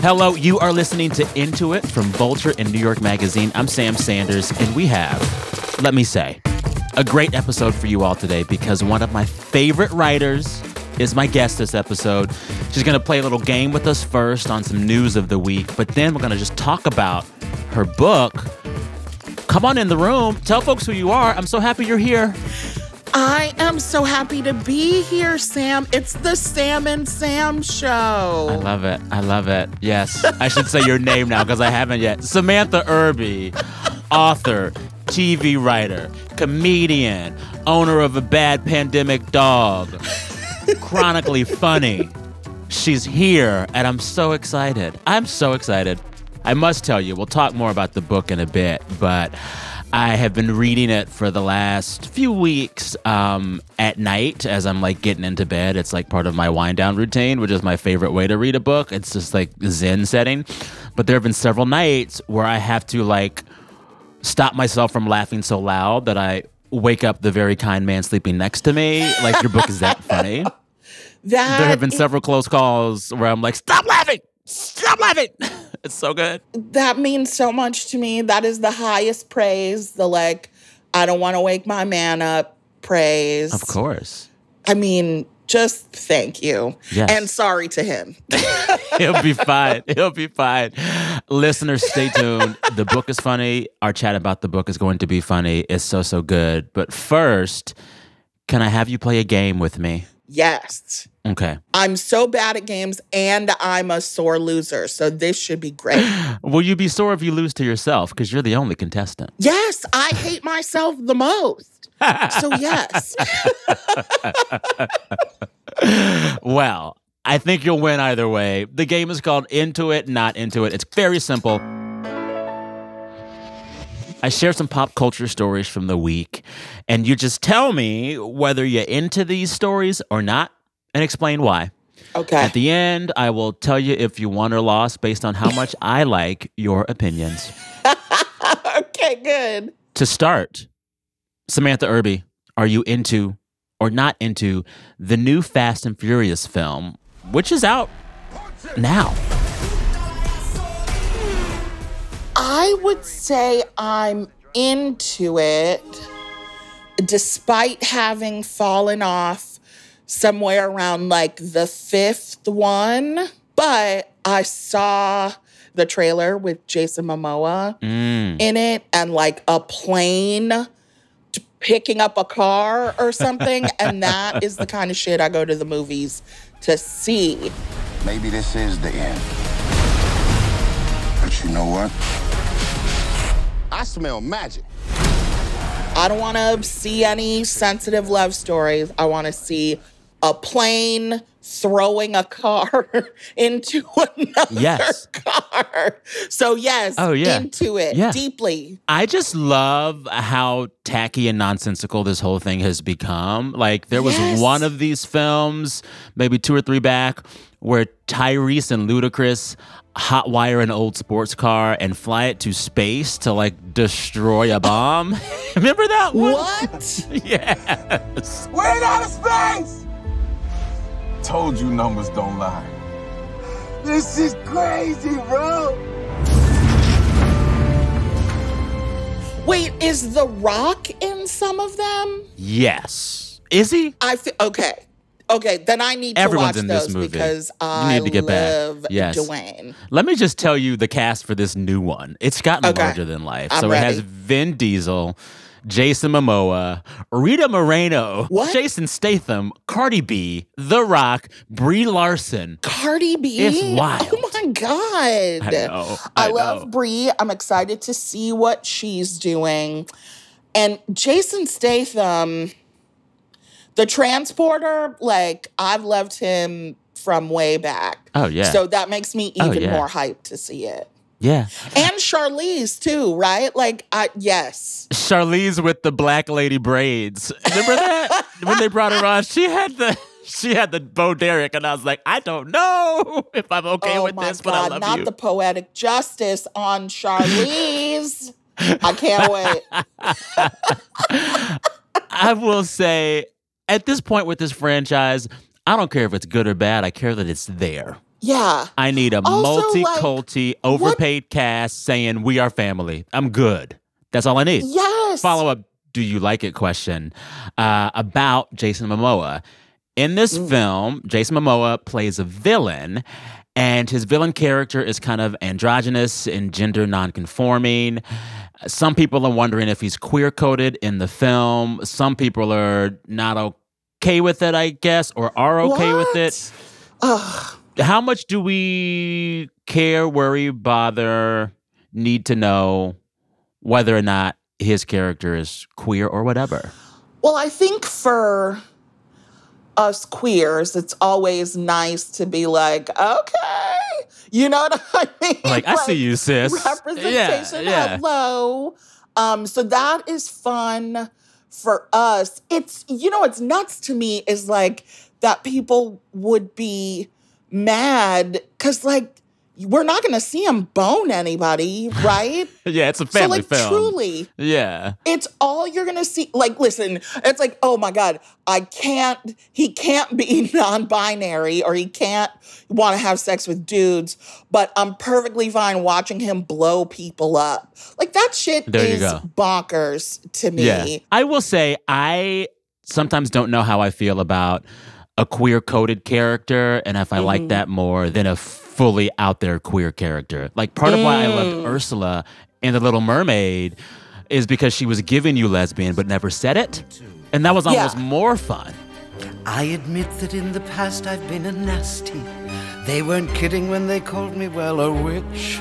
Hello, you are listening to Into It from Vulture and New York Magazine. I'm Sam Sanders, and we have, let me say, a great episode for you all today because one of my favorite writers is my guest this episode. She's going to play a little game with us first on some news of the week, but then we're going to just talk about her book. Come on in the room. Tell folks who you are. I'm so happy you're here. I am so happy to be here, Sam. It's the Sam and Sam show. I love it. I love it. Yes. I should say your name now because I haven't yet. Samantha Irby, author, TV writer, comedian, owner of a bad pandemic dog, chronically funny. She's here, and I'm so excited. I'm so excited. I must tell you, we'll talk more about the book in a bit, but I have been reading it for the last few weeks um, at night as I'm like getting into bed. It's like part of my wind down routine, which is my favorite way to read a book. It's just like Zen setting. But there have been several nights where I have to like stop myself from laughing so loud that I wake up the very kind man sleeping next to me. Like, your book is that funny. That There have been several close calls where I'm like, stop laughing! Stop laughing! it's so good. that means so much to me. That is the highest praise. The like, I don't want to wake my man up praise. Of course. I mean, just thank you. Yes. And sorry to him. He'll be fine. He'll be fine. Listeners, stay tuned. The book is funny. Our chat about the book is going to be funny. It's so, so good. But first, can I have you play a game with me? Yes. Okay. I'm so bad at games and I'm a sore loser. So this should be great. Will you be sore if you lose to yourself? Because you're the only contestant. yes, I hate myself the most. So yes. Well, I think you'll win either way. The game is called Into It, Not Into It. It's very simple. I share some pop culture stories from the week, and you just tell me whether you're into these stories or not and explain why. Okay. At the end, I will tell you if you won or lost based on how much I like your opinions. okay, good. To start, Samantha Irby, are you into or not into the new Fast and Furious film, which is out now? I would say I'm into it despite having fallen off somewhere around like the fifth one. But I saw the trailer with Jason Momoa Mm. in it and like a plane t- picking up a car or something. and that is the kind of shit I go to the movies to see. Maybe this is the end. But you know what? I smell magic. I don't want to see any sensitive love stories. I want to see a plane throwing a car into another Yes. car. So yes, Oh, yeah. into it Yeah. deeply. I just love how tacky and nonsensical this whole thing has become. Like, there was Yes. one of these films, maybe two or three back, where Tyrese and Ludacris hotwire an old sports car and fly it to space to like destroy a bomb. Remember that one? What? Yes. We're in outer space! Told you numbers don't lie. This is crazy, bro. Wait, is The Rock in some of them? Yes. Is he? I feel okay. Okay, then I need to Everyone's watch in this those movie. because You I need to get back. love Yes. Dwayne. Let me just tell you the cast for this new one. It's gotten Okay. larger than life. I'm so it has. Vin Diesel, Jason Momoa, Rita Moreno, What? Jason Statham, Cardi B, The Rock, Brie Larson. Cardi B. It's oh wild. Oh my god. I know. I, I love. Brie. I'm excited to see what she's doing. And Jason Statham, the transporter, like I've loved him from way back. Oh yeah. So that makes me Oh, even yeah. more hyped to see it. yeah. And Charlize too, right? Like I yes. Charlize with the black lady braids. Remember that? when they brought her on, she had the she had the Bo Derek, and I was like, I don't know if I'm okay oh with my this, but I god, love not you. the poetic justice on Charlize. I can't wait. I will say, at this point with this franchise, I don't care if it's good or bad. I care that it's there. Yeah. I need a Also, multi-culti, overpaid cast saying we are family. I'm good. That's all I need. Yes. Follow up, do you like it question uh, about Jason Momoa. In this Mm. film, Jason Momoa plays a villain, and his villain character is kind of androgynous and gender nonconforming. Some people are wondering if he's queer coded in the film. Some people are not okay with it, I guess, or are okay with it. Ugh. How much do we care, worry, bother, need to know whether or not his character is queer or whatever? Well, I think for us queers, it's always nice to be like, okay, you know what I mean? Like, I see you, sis. Representation, Yeah, yeah. hello. Um, so that is fun for us. It's you know what's nuts to me is like that people would be mad because like we're not gonna see him bone anybody, right? Yeah, it's a so family like film. truly, Yeah. it's all you're gonna see. Like, listen, it's like, oh my god, I can't. He can't be non-binary, or he can't want to have sex with dudes. But I'm perfectly fine watching him blow people up. Like that shit There is bonkers to me. Yeah. I will say, I sometimes don't know how I feel about a queer coded character and if I Mm-hmm. like that more than a fully out there queer character. Like, part of why I loved. Ursula in The Little Mermaid is because she was giving you lesbian but never said it. And that was Yeah. almost more fun. I admit that in the past I've been a nasty. They weren't kidding when they called me, well, a witch.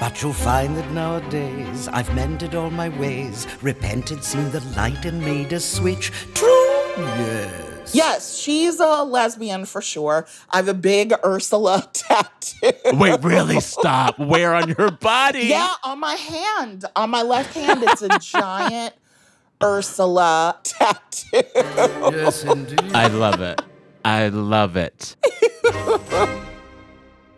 But you'll find that nowadays I've mended all my ways, repented, seen the light, and made a switch. True, yes. Yes, she's a lesbian for sure. I have a big Ursula tattoo. Wait, really? Stop. Where on your body? Yeah, on my hand. On my left hand, it's a giant Ursula tattoo. Yes, indeed. I love it. I love it.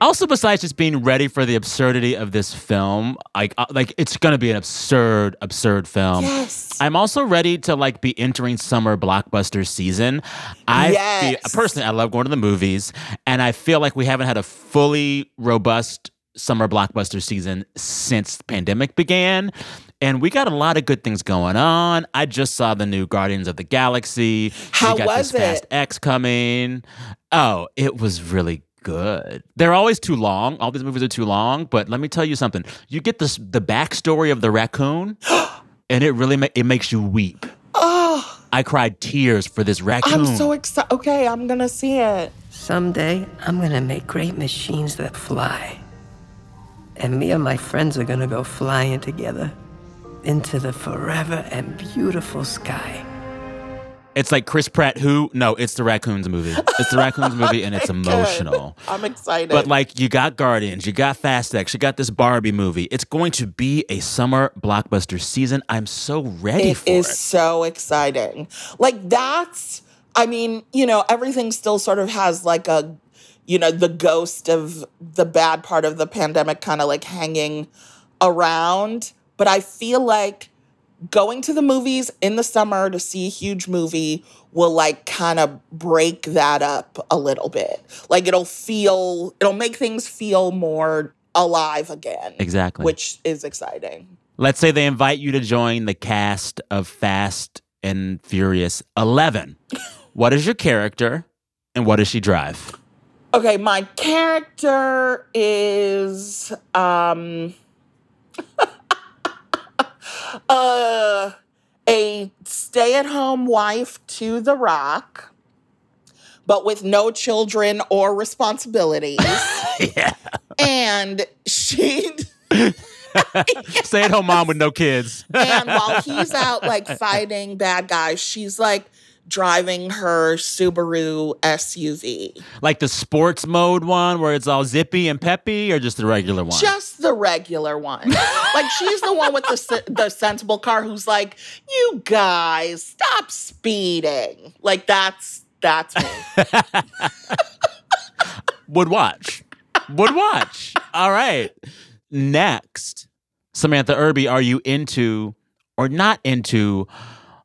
also, besides just being ready for the absurdity of this film, like uh, like it's gonna be an absurd, absurd film. Yes. I'm also ready to like be entering summer blockbuster season. I Yes. feel, personally, I love going to the movies, and I feel like we haven't had a fully robust summer blockbuster season since the pandemic began. And we got a lot of good things going on. I just saw the new Guardians of the Galaxy. How we got was this Fast it? X coming. Oh, it was really good. They're always too long. All these movies are too long. But let me tell you something. You get this the backstory of the raccoon, and it really ma- it makes you weep. Oh, I cried tears for this raccoon. I'm so excited. Okay, I'm gonna see it. Someday, I'm gonna make great machines that fly. And me and my friends are gonna go flying together into the forever and beautiful sky. It's like Chris Pratt. Who? No, it's the raccoons movie. It's the raccoons oh movie, and it's emotional. I'm excited. But like you got Guardians, you got Fast X, you got this Barbie movie. It's going to be a summer blockbuster season. I'm so ready it is it. so exciting. Like that's, I mean, you know, everything still sort of has like a, you know, the ghost of the bad part of the pandemic kind of like hanging around. But I feel like going to the movies in the summer to see a huge movie will like kind of break that up a little bit. Like it'll feel, it'll make things feel more alive again. Exactly. Which is exciting. Let's say they invite you to join the cast of Fast and Furious 11. what is your character and what does she drive? Okay, my character is um uh a stay-at-home wife to the rock but with no children or responsibilities. yeah. and she Stay at home mom with no kids. and while he's out like fighting bad guys, she's like driving her Subaru SUV. like the sports mode one where it's all zippy and peppy or just the regular one? Just the regular one. like she's the one with the the sensible car who's like, "You guys, stop speeding." Like that's that's me. Would watch. Would watch. All right. Next, Samantha Irby, are you into or not into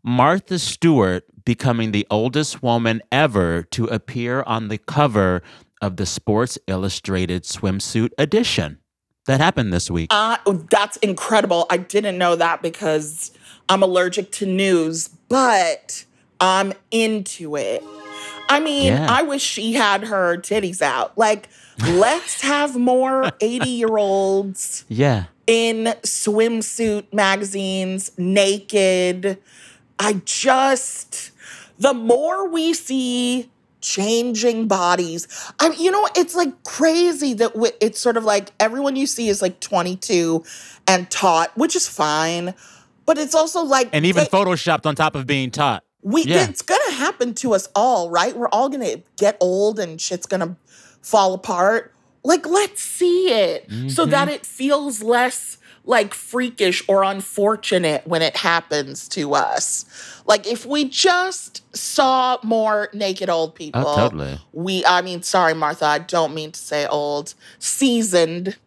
Martha Stewart becoming the oldest woman ever to appear on the cover of the Sports Illustrated swimsuit edition that happened this week. Uh, that's incredible. I didn't know that because I'm allergic to news, but I'm into it. I mean, Yeah. I wish she had her titties out. Like, let's have more 80 year olds yeah. in swimsuit magazines, naked. I just, the more we see changing bodies, I you know, it's like crazy that we, it's sort of like everyone you see is like 22 and taut, which is fine. But it's also like, And even photoshopped on top of being taut. we Yeah. it's gonna happen to us all, right? We're all gonna get old and shit's gonna fall apart. Like, let's see it so that Mm-hmm. it feels less like freakish or unfortunate when it happens to us. Like, if we just saw more naked old oh, people, Oh, totally. we, I mean, sorry, Martha, I don't mean to say old, seasoned.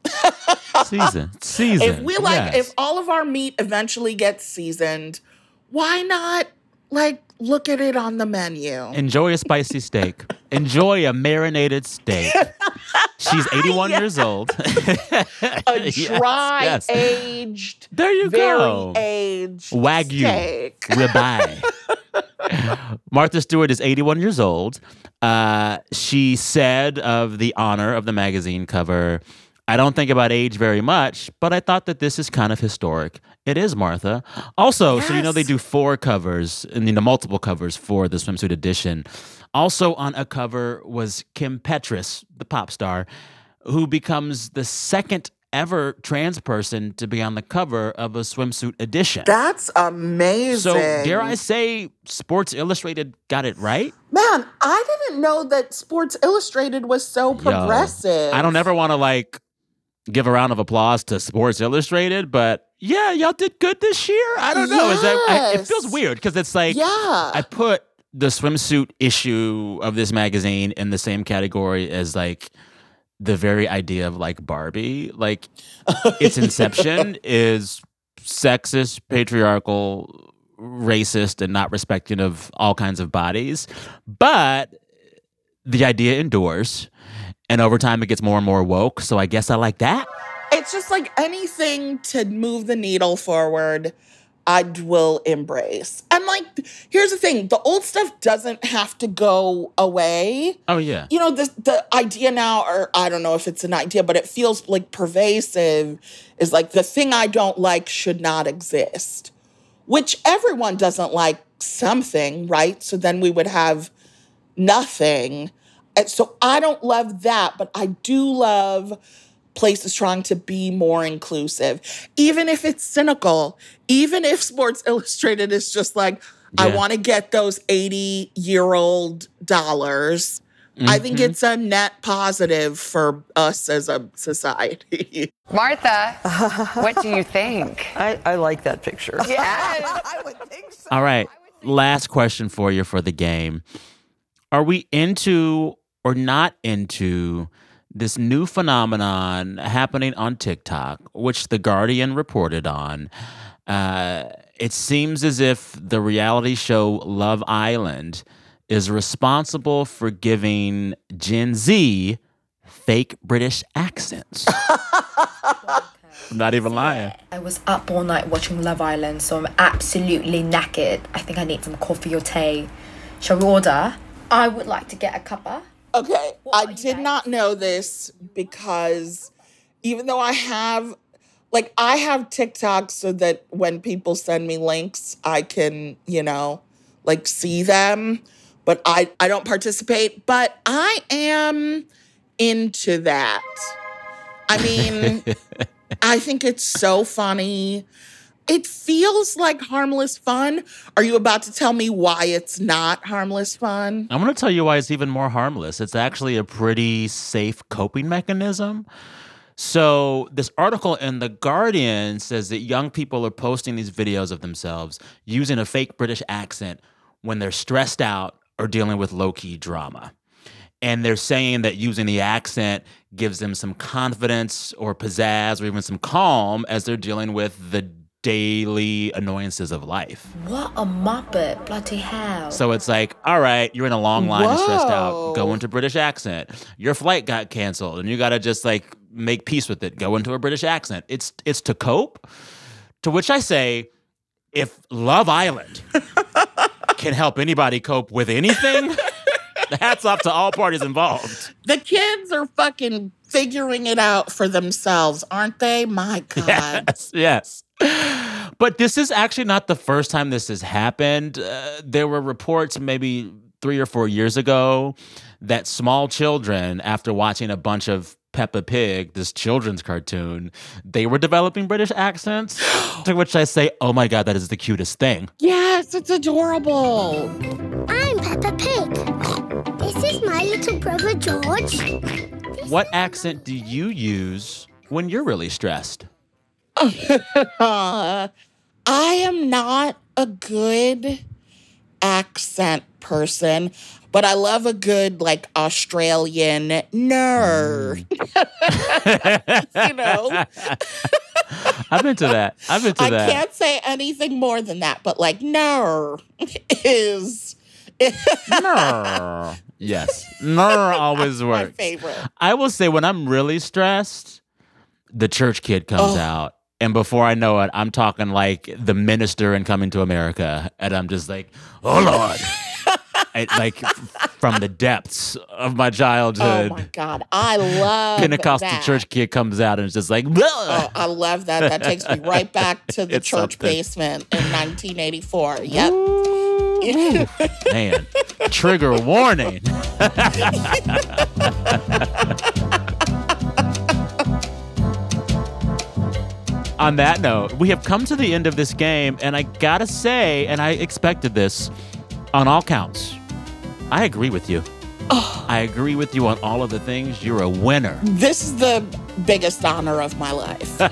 Season. Season. If we like, yes. if all of our meat eventually gets seasoned, why not like look at it on the menu? Enjoy a spicy steak. Enjoy a marinated steak. She's 81 years old. a dry yes. aged, There you very go. aged Wagyu steak. ribeye. Martha Stewart is 81 years old. Uh, she said of the honor of the magazine cover, I don't think about age very much, but I thought that this is kind of historic. It is, Martha. Also, so you know they do four covers and you know multiple covers for the swimsuit edition. Also on a cover was Kim Petras, the pop star, who becomes the second ever trans person to be on the cover of a swimsuit edition. That's amazing. So dare I say, Sports Illustrated got it right? Man, I didn't know that Sports Illustrated was so Yo, progressive. I don't ever want to like give a round of applause to Sports Illustrated, but yeah, y'all did good this year. I don't know. Is that I, it feels weird because it's like Yeah. I put the swimsuit issue of this magazine in the same category as like the very idea of like Barbie. Like its inception is sexist, patriarchal, racist, and not respecting of all kinds of bodies. But the idea endures. And over time, it gets more and more woke. So I guess I like that. It's just like anything to move the needle forward, I will embrace. And like, here's the thing: the old stuff doesn't have to go away. Oh, yeah. You know, the the idea now, or I don't know if it's an idea, but it feels like pervasive. Is like the thing I don't like should not exist, which everyone doesn't like something, right? So then we would have nothing. And so I don't love that, but I do love places trying to be more inclusive, even if it's cynical, even if Sports Illustrated is just like, I Yeah. want to get those 80 year old dollars. I think Mm-hmm. it's a net positive for us as a society. Martha, what do you think? I, I like that picture. Yeah. I would think so. All right. Last question for you for the game. Are we into or not into this new phenomenon happening on TikTok, which The Guardian reported on? Uh, it seems as if the reality show Love Island is responsible for giving Gen Z fake British accents. I'm not even lying. I was up all night watching Love Island, so I'm absolutely knackered. I think I need some coffee or tea. Shall we order? I would like to get a cuppa. Okay, I did guys? not know this because even though I have, like, I have TikTok so that when people send me links, I can, you know, like see them, but I I don't participate. But I am into that. I mean, I think it's so funny. It feels like harmless fun. Are you about to tell me why it's not harmless fun? I'm going to tell you why it's even more harmless. It's actually a pretty safe coping mechanism. So, this article in The Guardian says that young people are posting these videos of themselves using a fake British accent when they're stressed out or dealing with low key drama. And they're saying that using the accent gives them some confidence or pizzazz or even some calm as they're dealing with the daily annoyances of life. What a muppet. Bloody hell. So it's like, all right, you're in a long line and stressed out. Go into British accent. Your flight got canceled and you got to just like make peace with it. Go into a British accent. It's it's to cope. To which I say, if Love Island can help anybody cope with anything, hats off to all parties involved. The kids are fucking figuring it out for themselves, aren't they? My God. Yes, yes. But this is actually not the first time this has happened. Uh, there were reports maybe three or four years ago that small children, after watching a bunch of Peppa Pig, this children's cartoon, they were developing British accents. to which I say, oh my God, that is the cutest thing. Yes, it's adorable. I'm Peppa Pig. This is my little brother George. What accent do you use when you're really stressed? I am not a good accent person, but I love a good like Australian nerd. Mm. you know, I've been to that. I've been to I that. I can't say anything more than that, but like nerd is ner. yes. Nurr always my works. favorite. I will say when I'm really stressed, the church kid comes Oh. out. And before I know it, I'm talking like the minister and Coming to America. And I'm just like, oh Lord. I- like from the depths of my childhood. Oh my god, I love Pentecostal that. church kid comes out and it's just like, Oh, I love that. That takes me right back to the It's church something. basement in 1984. Yep. man, trigger warning. On that note, we have come to the end of this game, and I gotta say, and I expected this on all counts, I agree with you. I agree with you on all of the things. You're a winner. This is the biggest honor of my life.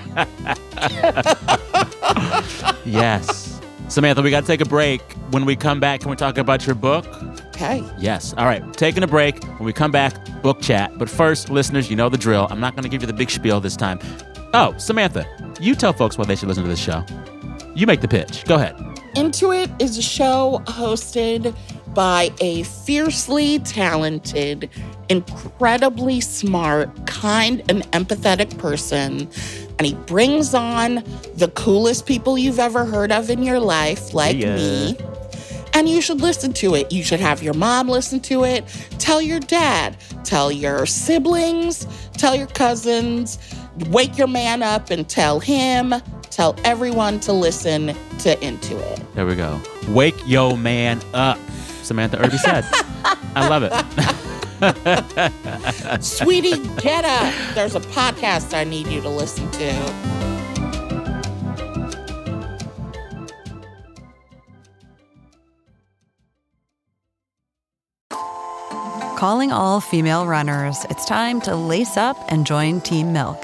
Yes. Samantha, we gotta take a break. When we come back, can we talk about your book? Okay. Yes. All right. Taking a break. When we come back, book chat. But first, listeners, you know the drill. I'm not going to give you the big spiel this time. Oh, Samantha, you tell folks why they should listen to this show. You make the pitch. Go ahead. Into It is a show hosted by a fiercely talented, incredibly smart, kind, and empathetic person. And he brings on the coolest people you've ever heard of in your life, like Yeah. me. And you should listen to it. You should have your mom listen to it. Tell your dad. Tell your siblings. Tell your cousins. Wake your man up and tell him. Tell everyone to listen to Into It. There we go. Wake yo man up. Samantha Irby said. I love it. Sweetie, get up. There's a podcast I need you to listen to. Calling all female runners, it's time to lace up and join Team Milk.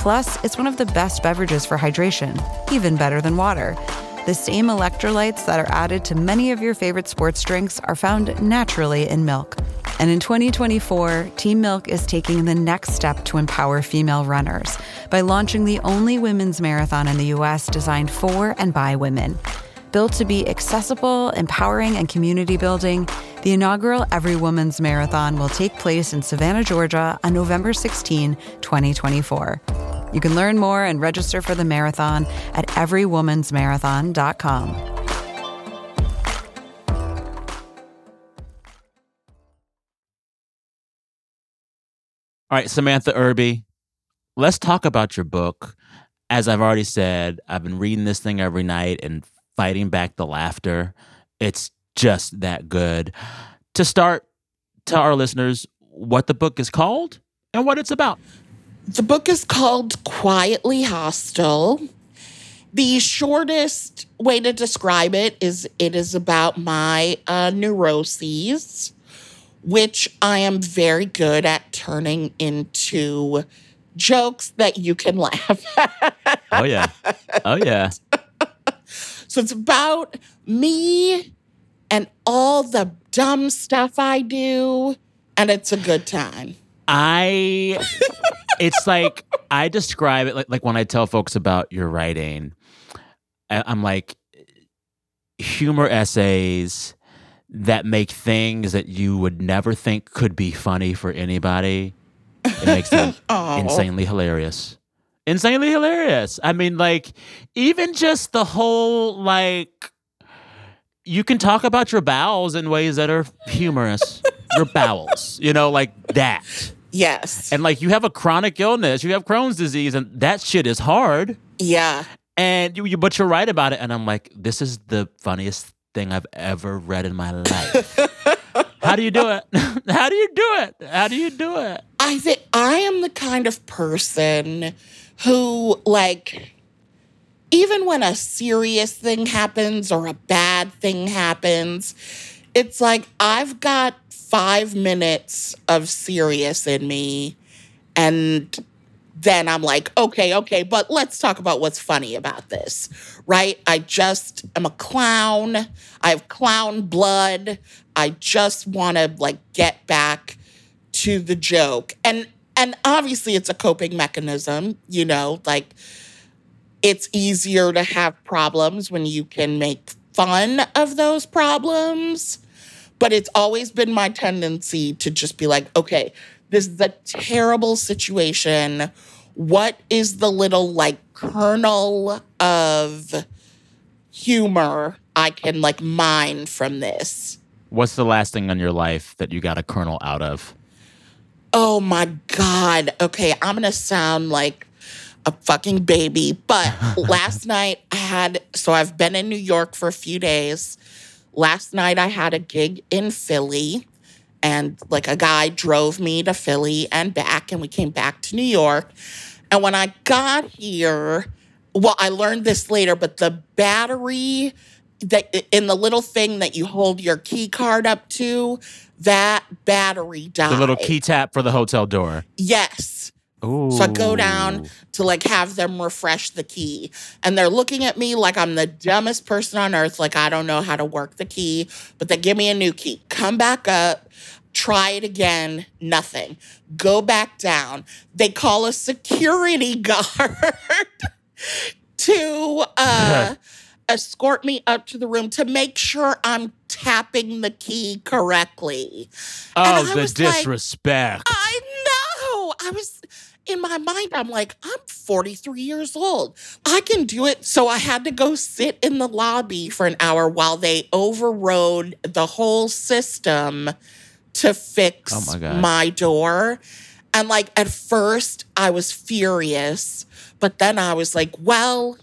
Plus, it's one of the best beverages for hydration, even better than water. The same electrolytes that are added to many of your favorite sports drinks are found naturally in milk. And in 2024, Team Milk is taking the next step to empower female runners by launching the only women's marathon in the US designed for and by women. Built to be accessible, empowering, and community building, the inaugural Every Woman's Marathon will take place in Savannah, Georgia on November 16, 2024. You can learn more and register for the marathon at everywomansmarathon.com. All right, Samantha Irby, let's talk about your book. As I've already said, I've been reading this thing every night and fighting back the laughter. It's just that good. To start, tell our listeners what the book is called and what it's about. The book is called Quietly Hostile. The shortest way to describe it is it is about my uh, neuroses, which I am very good at turning into jokes that you can laugh at. Oh yeah. Oh yeah. So it's about me and all the dumb stuff I do, and it's a good time. I it's like I describe it like like when I tell folks about your writing, I- I'm like humor essays that make things that you would never think could be funny for anybody. It makes them insanely hilarious. Insanely hilarious. I mean, like, even just the whole like you can talk about your bowels in ways that are humorous. your bowels, you know, like that. Yes. And like you have a chronic illness, you have Crohn's disease, and that shit is hard. Yeah. And you, you but you're right about it. And I'm like, this is the funniest thing I've ever read in my life. How do you do it? How do you do it? How do you do it? I think I am the kind of person who, like, even when a serious thing happens or a bad thing happens, it's like I've got five minutes of serious in me. And then I'm like, okay, okay, but let's talk about what's funny about this, right? I just am a clown. I have clown blood. I just want to like get back to the joke. And and obviously it's a coping mechanism, you know, like it's easier to have problems when you can make fun of those problems. But it's always been my tendency to just be like, okay, this is a terrible situation. What is the little like kernel of humor I can like mine from this? What's the last thing in your life that you got a kernel out of? Oh my God. Okay, I'm gonna sound like a fucking baby, but last night I had, so I've been in New York for a few days. Last night I had a gig in Philly, and like a guy drove me to Philly and back, and we came back to New York. And when I got here, well, I learned this later, but the battery that in the little thing that you hold your key card up to, that battery died. The little key tap for the hotel door. Yes. Ooh. So I go down to like have them refresh the key. And they're looking at me like I'm the dumbest person on earth, like I don't know how to work the key, but they give me a new key. Come back up, try it again, nothing. Go back down. They call a security guard to uh escort me up to the room to make sure I'm tapping the key correctly. Oh, the was like, disrespect. I know. I was in my mind, I'm like, I'm 43 years old. I can do it. So I had to go sit in the lobby for an hour while they overrode the whole system to fix Oh my my door. And like at first, I was furious, but then I was like, well,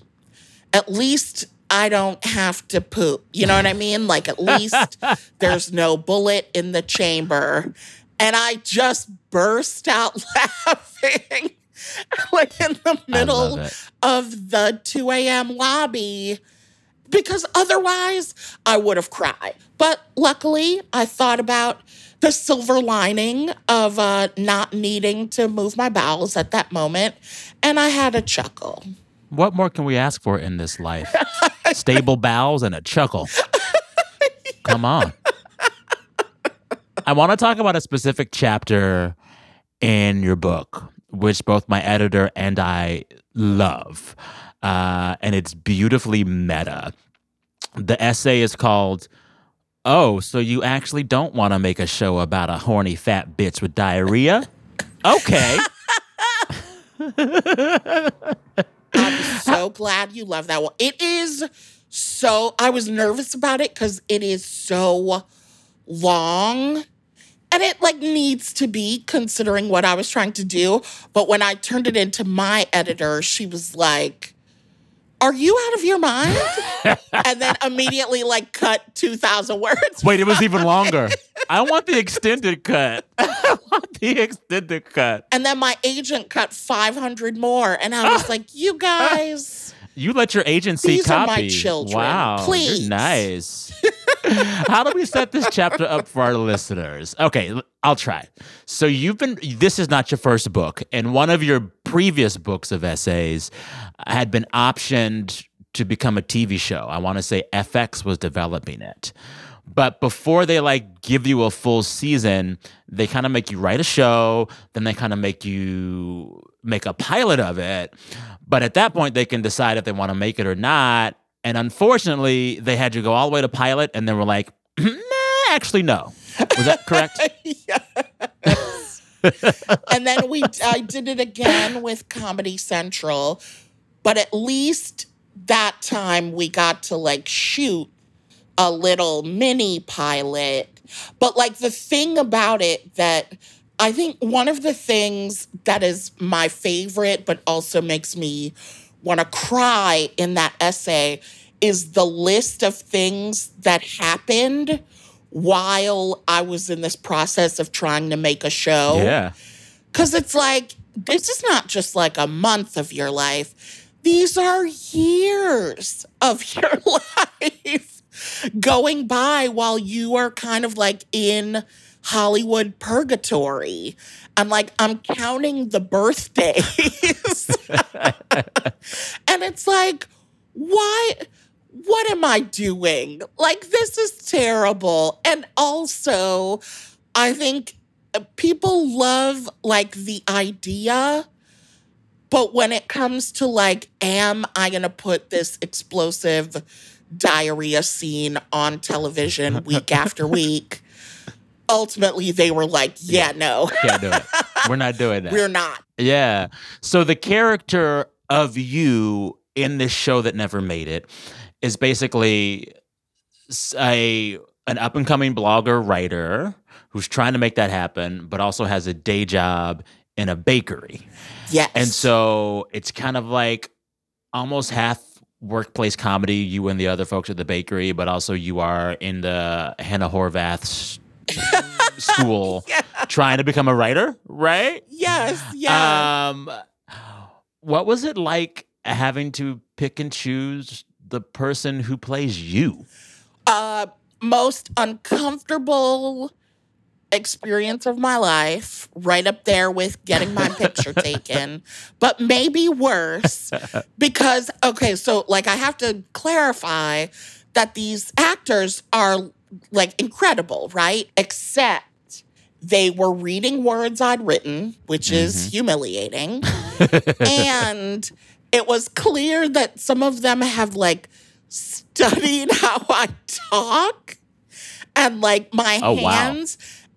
at least I don't have to poop. You know what I mean? Like, at least there's no bullet in the chamber. And I just burst out laughing, like in the middle of the 2 a.m. lobby, because otherwise I would have cried. But luckily, I thought about the silver lining of uh, not needing to move my bowels at that moment, and I had a chuckle. What more can we ask for in this life? Stable bowels and a chuckle. Come on. I want to talk about a specific chapter in your book, which both my editor and I love. Uh, and it's beautifully meta. The essay is called Oh, so you actually don't want to make a show about a horny fat bitch with diarrhea? Okay. Glad you love that one. It is so, I was nervous about it because it is so long and it like needs to be considering what I was trying to do. But when I turned it into my editor, she was like, Are you out of your mind? and then immediately like cut 2,000 words. Wait, it was even longer. I want the extended cut. I want the extended cut. And then my agent cut 500 more. And I was like, You guys. You let your agency These are copy. my children. Wow, Please. nice. How do we set this chapter up for our listeners? Okay, I'll try. So you've been. This is not your first book, and one of your previous books of essays had been optioned to become a TV show. I want to say FX was developing it. But before they like give you a full season, they kind of make you write a show, then they kind of make you make a pilot of it. But at that point, they can decide if they want to make it or not. And unfortunately, they had you go all the way to pilot, and then were like, nah, actually, no. Was that correct? and then we I did it again with Comedy Central, but at least that time we got to like shoot a little mini pilot. But like the thing about it that I think one of the things that is my favorite but also makes me want to cry in that essay is the list of things that happened while I was in this process of trying to make a show. Yeah. Because it's like, this is not just like a month of your life, these are years of your life going by while you are kind of like in Hollywood purgatory. I'm like, I'm counting the birthdays. and it's like, why? What am I doing? Like, this is terrible. And also, I think uh, people love like the idea, but when it comes to like, am I gonna put this explosive diarrhea scene on television week after week? Ultimately, they were like, yeah, no, Can't do it. We're not doing that. we're not. Yeah. So the character of you in this show that never made it is basically a an up and coming blogger writer who's trying to make that happen, but also has a day job in a bakery. Yes. And so it's kind of like almost half workplace comedy, you and the other folks at the bakery, but also you are in the Hannah Horvath's school trying to become a writer, right? Yes, yeah. Um, what was it like having to pick and choose the person who plays you? uh most uncomfortable experience of my life right up there with getting my picture taken but maybe worse because okay so like i have to clarify that these actors are like incredible right? Except they were reading words i'd written which is mm-hmm. humiliating. And it was clear that some of them have like studied how I talk and like my Oh, wow.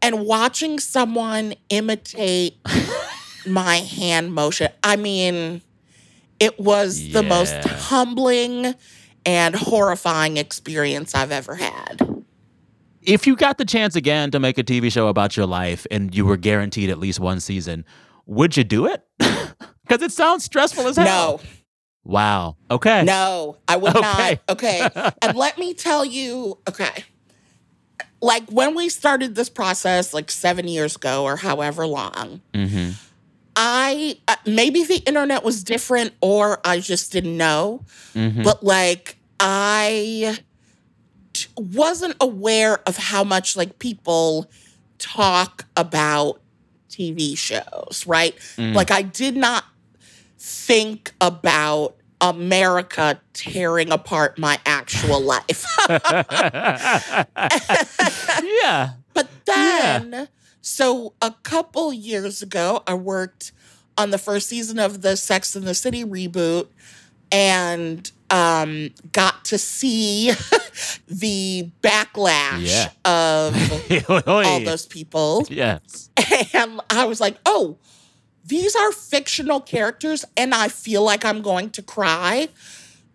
And watching someone imitate my hand motion. I mean, it was the most humbling and horrifying experience I've ever had. If you got the chance again to make a TV show about your life and you were guaranteed at least one season, would you do it? Because it sounds stressful as hell. No. Wow. Okay. No, I would Okay. not. Okay. and let me tell you, okay. Like when we started this process like 7 years ago or however long, Mm-hmm. I uh, maybe the internet was different or I just didn't know, Mhm. but like I t- wasn't aware of how much like people talk about TV shows, right? Mm. Like I did not think about America tearing apart my actual life. yeah. But then, so a couple years ago, I worked on the first season of the Sex and the City reboot and um, got to see the backlash Yeah. of all those people. Yes. And I was like, oh, these are fictional characters, and I feel like I'm going to cry.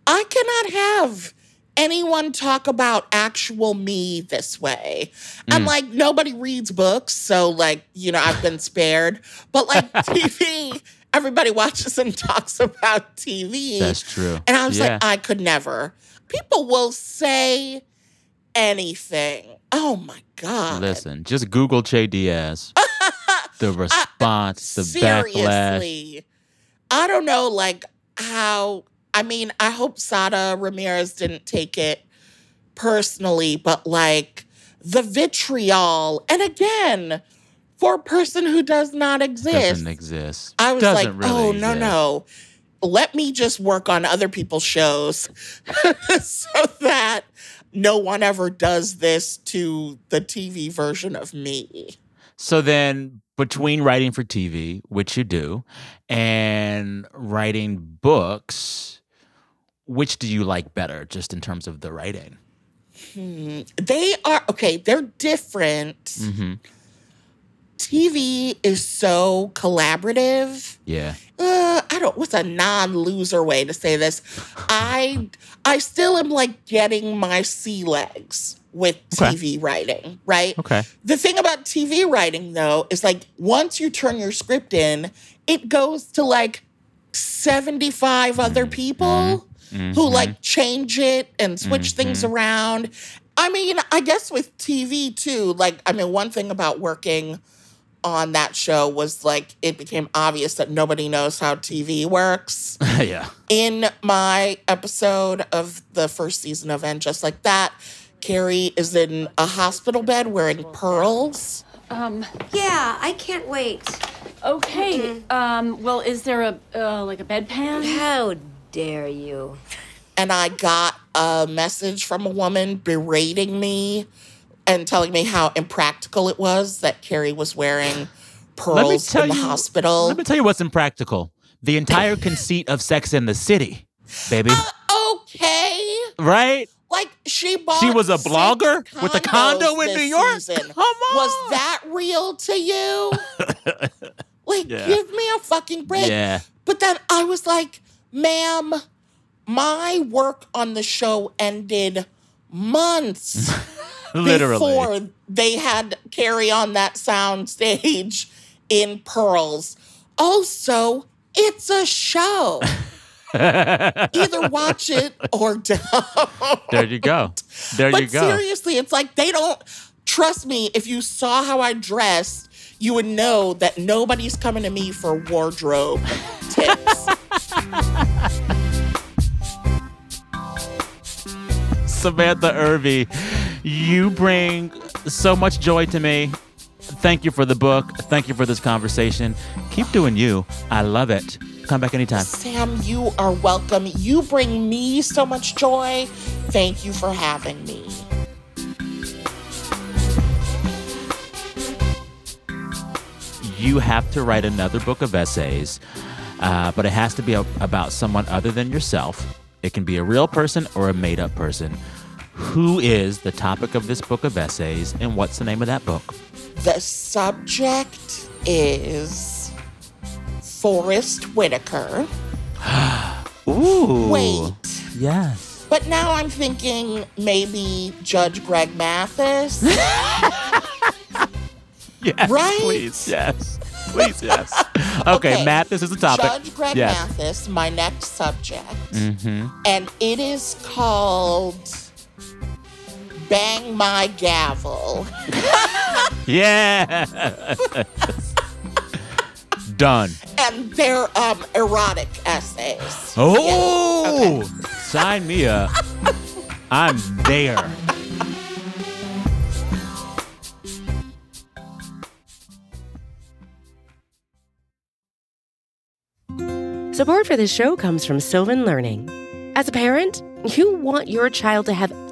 I cannot have anyone talk about actual me this way. And Mm. like, nobody reads books, so like, you know, I've been spared. But like, TV, everybody watches and talks about TV. That's true. And I was Yeah. like, I could never. People will say anything. Oh my God. Listen, just Google Che Diaz. The uh, uh, response, the backlash. Seriously. I don't know like how I mean, I hope Sara Ramirez didn't take it personally, but like the vitriol, and again, for a person who does not exist, Doesn't exist. I was Doesn't like, really oh no no, let me just work on other people's shows so that no one ever does this to the TV version of me. So then, between writing for TV, which you do, and writing books, which do you like better, just in terms of the writing? Hmm. They are okay. They're different. Mm-hmm. TV is so collaborative. Yeah. Uh, I don't. What's a non-loser way to say this? I I still am like getting my sea legs with Okay. TV writing, right? Okay. The thing about TV writing though is like once you turn your script in, it goes to like 75 other mm-hmm. people mm-hmm. who mm-hmm. like change it and switch things around. I mean, I guess with TV too, like I mean one thing about working on that show was like it became obvious that nobody knows how TV works yeah. in my episode of the first season of And Just Like That, Carrie is in a hospital bed wearing pearls. Um, Yeah, I can't wait. okay. Um, well, is there a, uh, like a bedpan? How dare you? And I got a message from a woman berating me and telling me how impractical it was that Carrie was wearing pearls in the hospital. Let me tell you what's impractical. The entire conceit of Sex in the City, baby. Uh, okay. right? Like she bought She was a blogger with a condo in New York? season. Come on. Was that real to you? like, Yeah. give me a fucking break. Yeah. But then I was like, ma'am, my work on the show ended months Literally. before they had Carrie on that sound stage in pearls. Also, it's a show. Either watch it or don't. There you go. There but you go. seriously, it's like they don't trust me. If you saw how I dressed, you would know that nobody's coming to me for wardrobe tips. Samantha Irby, you bring so much joy to me. Thank you for the book. Thank you for this conversation. Keep doing you. I love it. Come back anytime. Sam, you are welcome. You bring me so much joy. Thank you for having me. You have to write another book of essays, uh, but it has to be a- about someone other than yourself. It can be a real person or a made up person. Who is the topic of this book of essays, and what's the name of that book? The subject is Forest Whitaker. Ooh. Wait. Yes. But now I'm thinking maybe Judge Greg Mathis. Yes. Right? Please. Yes. Please. Yes. Okay, Matt, this is the topic. Judge Greg yes. Mathis, my next subject. Mm-hmm. And it is called Bang My Gavel. Yeah. Done. And they're um, erotic essays. Oh, sign me up. I'm there. Support for this show comes from Sylvan Learning. As a parent, you want your child to have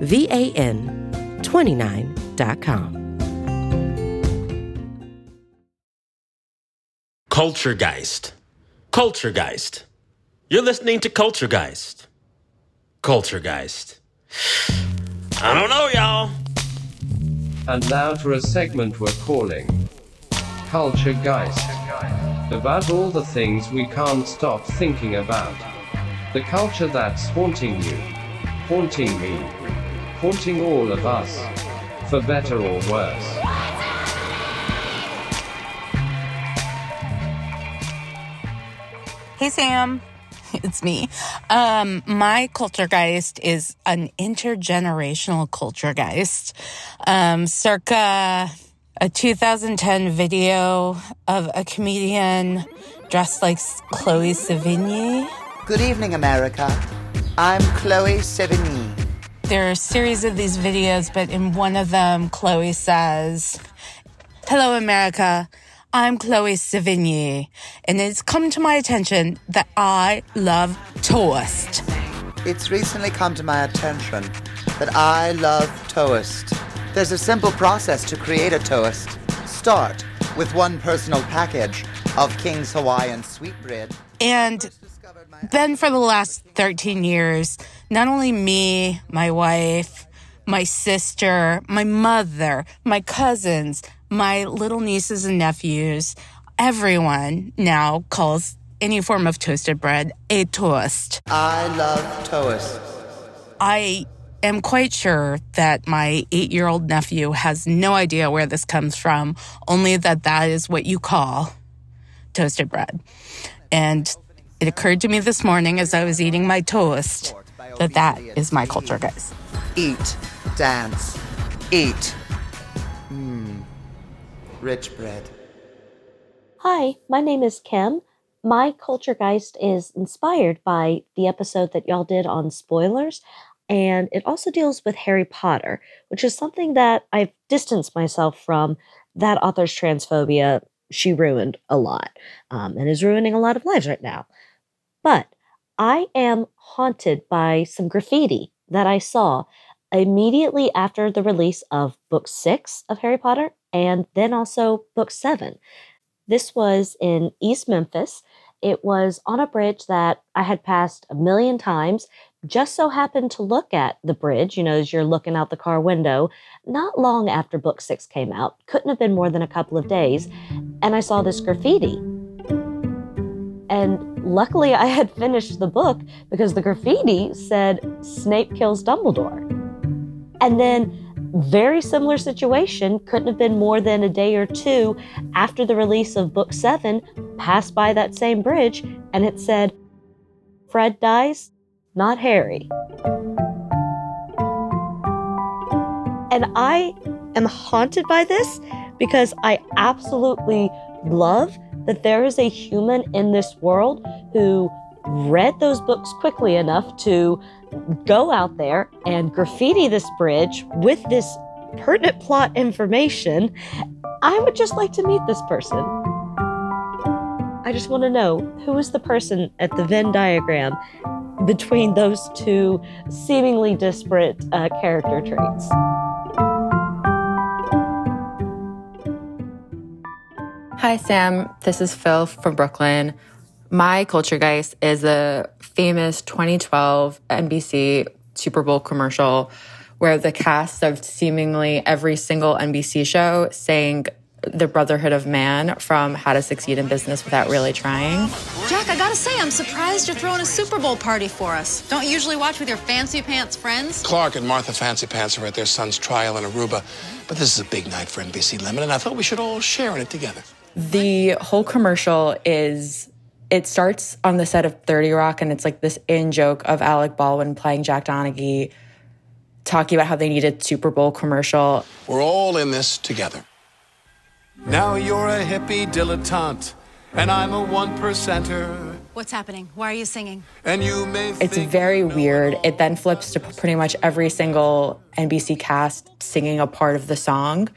V A N 29.com. Culturegeist. Culturegeist. You're listening to Culturegeist. Culturegeist. I don't know, y'all. And now for a segment we're calling Culturegeist. About all the things we can't stop thinking about. The culture that's haunting you, haunting me, haunting all of us, for better or worse. Hey, Sam. It's me. Um, my culturegeist is an intergenerational culturegeist. Um, circa a 2010 video of a comedian dressed like Chloe Sevigny. Good evening, America. I'm Chloe Sevigny. There are a series of these videos, but in one of them, Chloe says, Hello, America. I'm Chloe Sevigny, and it's come to my attention that I love toast. It's recently come to my attention that I love toast. There's a simple process to create a toast. Start with one personal package of King's Hawaiian sweetbread. And then for the last 13 years, not only me, my wife, my sister, my mother, my cousins, my little nieces and nephews, everyone now calls any form of toasted bread a toast. I love toast. I am quite sure that my eight year old nephew has no idea where this comes from, only that that is what you call toasted bread. And it occurred to me this morning as I was eating my toast that that is my culture, guys. Eat, dance, eat. Mmm, rich bread. Hi, my name is Kim. My culturegeist is inspired by the episode that y'all did on spoilers, and it also deals with Harry Potter, which is something that I've distanced myself from. That author's transphobia, she ruined a lot um, and is ruining a lot of lives right now. But I am haunted by some graffiti that I saw immediately after the release of book six of Harry Potter and then also book seven. This was in East Memphis. It was on a bridge that I had passed a million times. Just so happened to look at the bridge, you know, as you're looking out the car window, not long after book six came out. Couldn't have been more than a couple of days. And I saw this graffiti. And luckily, I had finished the book because the graffiti said Snape kills Dumbledore. And then, very similar situation, couldn't have been more than a day or two after the release of book seven, passed by that same bridge, and it said, Fred dies, not Harry. And I am haunted by this because I absolutely love that there is a human in this world who read those books quickly enough to go out there and graffiti this bridge with this pertinent plot information. I would just like to meet this person. I just want to know who is the person at the Venn diagram between those two seemingly disparate uh, character traits. Hi, Sam. This is Phil from Brooklyn. My Culturegeist is a famous 2012 NBC Super Bowl commercial where the cast of seemingly every single NBC show sang the Brotherhood of Man from How to Succeed in Business Without Really Trying. Jack, I gotta say, I'm surprised you're throwing a Super Bowl party for us. Don't you usually watch with your fancy pants friends? Clark and Martha Fancy Pants are at their son's trial in Aruba, but this is a big night for NBC Lemon, and I thought we should all share in it together. The whole commercial is it starts on the set of 30 Rock and it's like this in joke of Alec Baldwin playing Jack Donaghy talking about how they needed Super Bowl commercial. We're all in this together. Now you're a hippie dilettante, and I'm a one percenter. What's happening? Why are you singing? And you may It's very weird. It then flips to pretty much every single NBC cast singing a part of the song.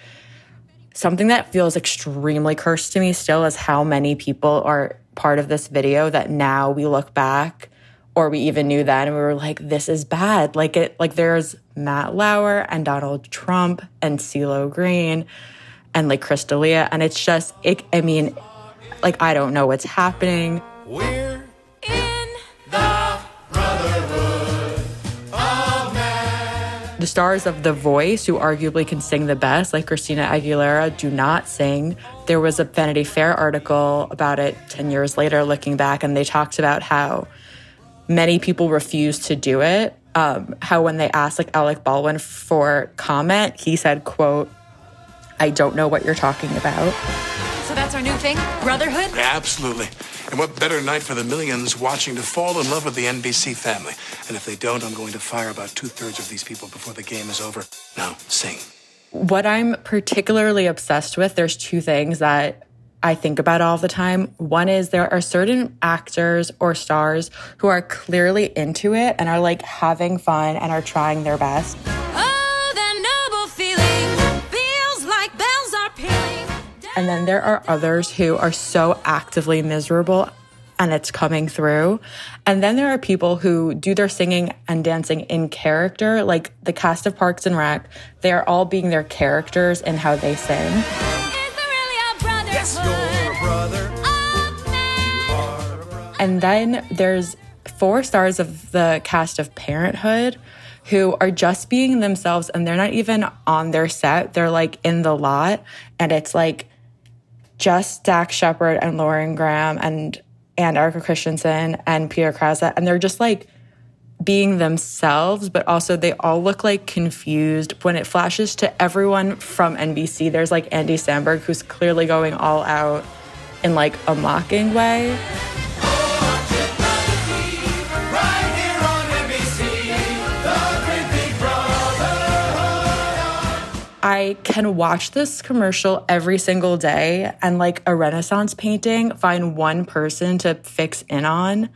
Something that feels extremely cursed to me still is how many people are part of this video that now we look back or we even knew then and we were like this is bad. Like it like there's matt lauer and donald trump and CeeLo Green and like Chris and it's just it, i mean like i don't know what's happening. We're the stars of The Voice, who arguably can sing the best, like Christina Aguilera, do not sing. There was a Vanity Fair article about it 10 years later, looking back, and they talked about how many people refused to do it. Um, how when they asked like Alec Baldwin for comment, he said, quote, I don't know what you're talking about. So that's our new thing? Brotherhood? Absolutely. And what better night for the millions watching to fall in love with the NBC family? And if they don't, I'm going to fire about two thirds of these people before the game is over. Now, sing. What I'm particularly obsessed with, there's two things that I think about all the time. One is there are certain actors or stars who are clearly into it and are like having fun and are trying their best. And then there are others who are so actively miserable and it's coming through. And then there are people who do their singing and dancing in character, like the cast of Parks and Rec. They are all being their characters in how they sing. And then there's four stars of the cast of Parenthood who are just being themselves and they're not even on their set. They're like in the lot. And it's like just Dax Shepard and Lauren Graham and and Erika Christensen and Peter Krause. And they're just like being themselves, but also they all look like confused. When it flashes to everyone from NBC, there's like Andy Samberg, who's clearly going all out in like a mocking way. I can watch this commercial every single day and, like a Renaissance painting, find one person to fix in on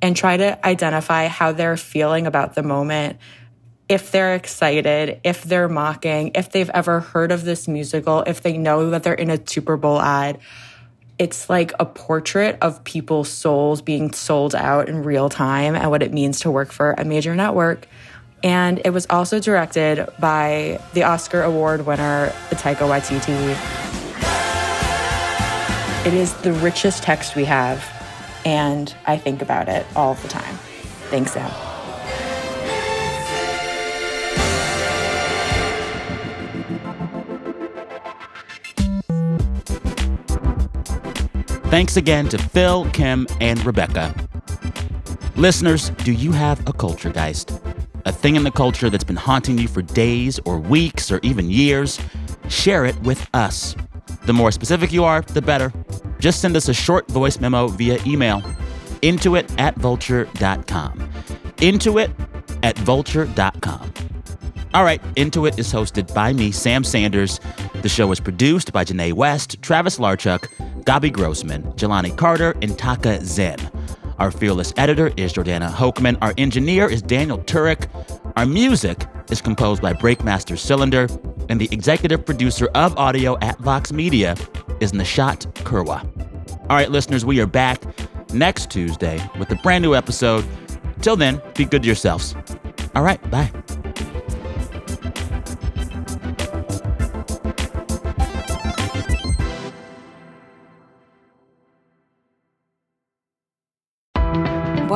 and try to identify how they're feeling about the moment. If they're excited, if they're mocking, if they've ever heard of this musical, if they know that they're in a Super Bowl ad. It's like a portrait of people's souls being sold out in real time and what it means to work for a major network. And it was also directed by the Oscar Award winner, Taika Waititi. It is the richest text we have, and I think about it all the time. Thanks, Sam. Thanks again to Phil, Kim, and Rebecca. Listeners, do you have a culturegeist? A thing in the culture that's been haunting you for days or weeks or even years? Share it with us. The more specific you are, the better. Just send us a short voice memo via email. Into It at vulture.com. Into It at vulture.com. All right, Into It is hosted by me, Sam Sanders. The show is produced by Janae West, Travis Larchuk, Gabi Grossman, Jelani Carter, and Taka Zen. Our fearless editor is Jordana Hochman. Our engineer is Daniel Turek. Our music is composed by Breakmaster Cylinder. And the executive producer of audio at Vox Media is Nishat Kurwa. All right, listeners, we are back next Tuesday with a brand new episode. Till then, be good to yourselves. All right, bye.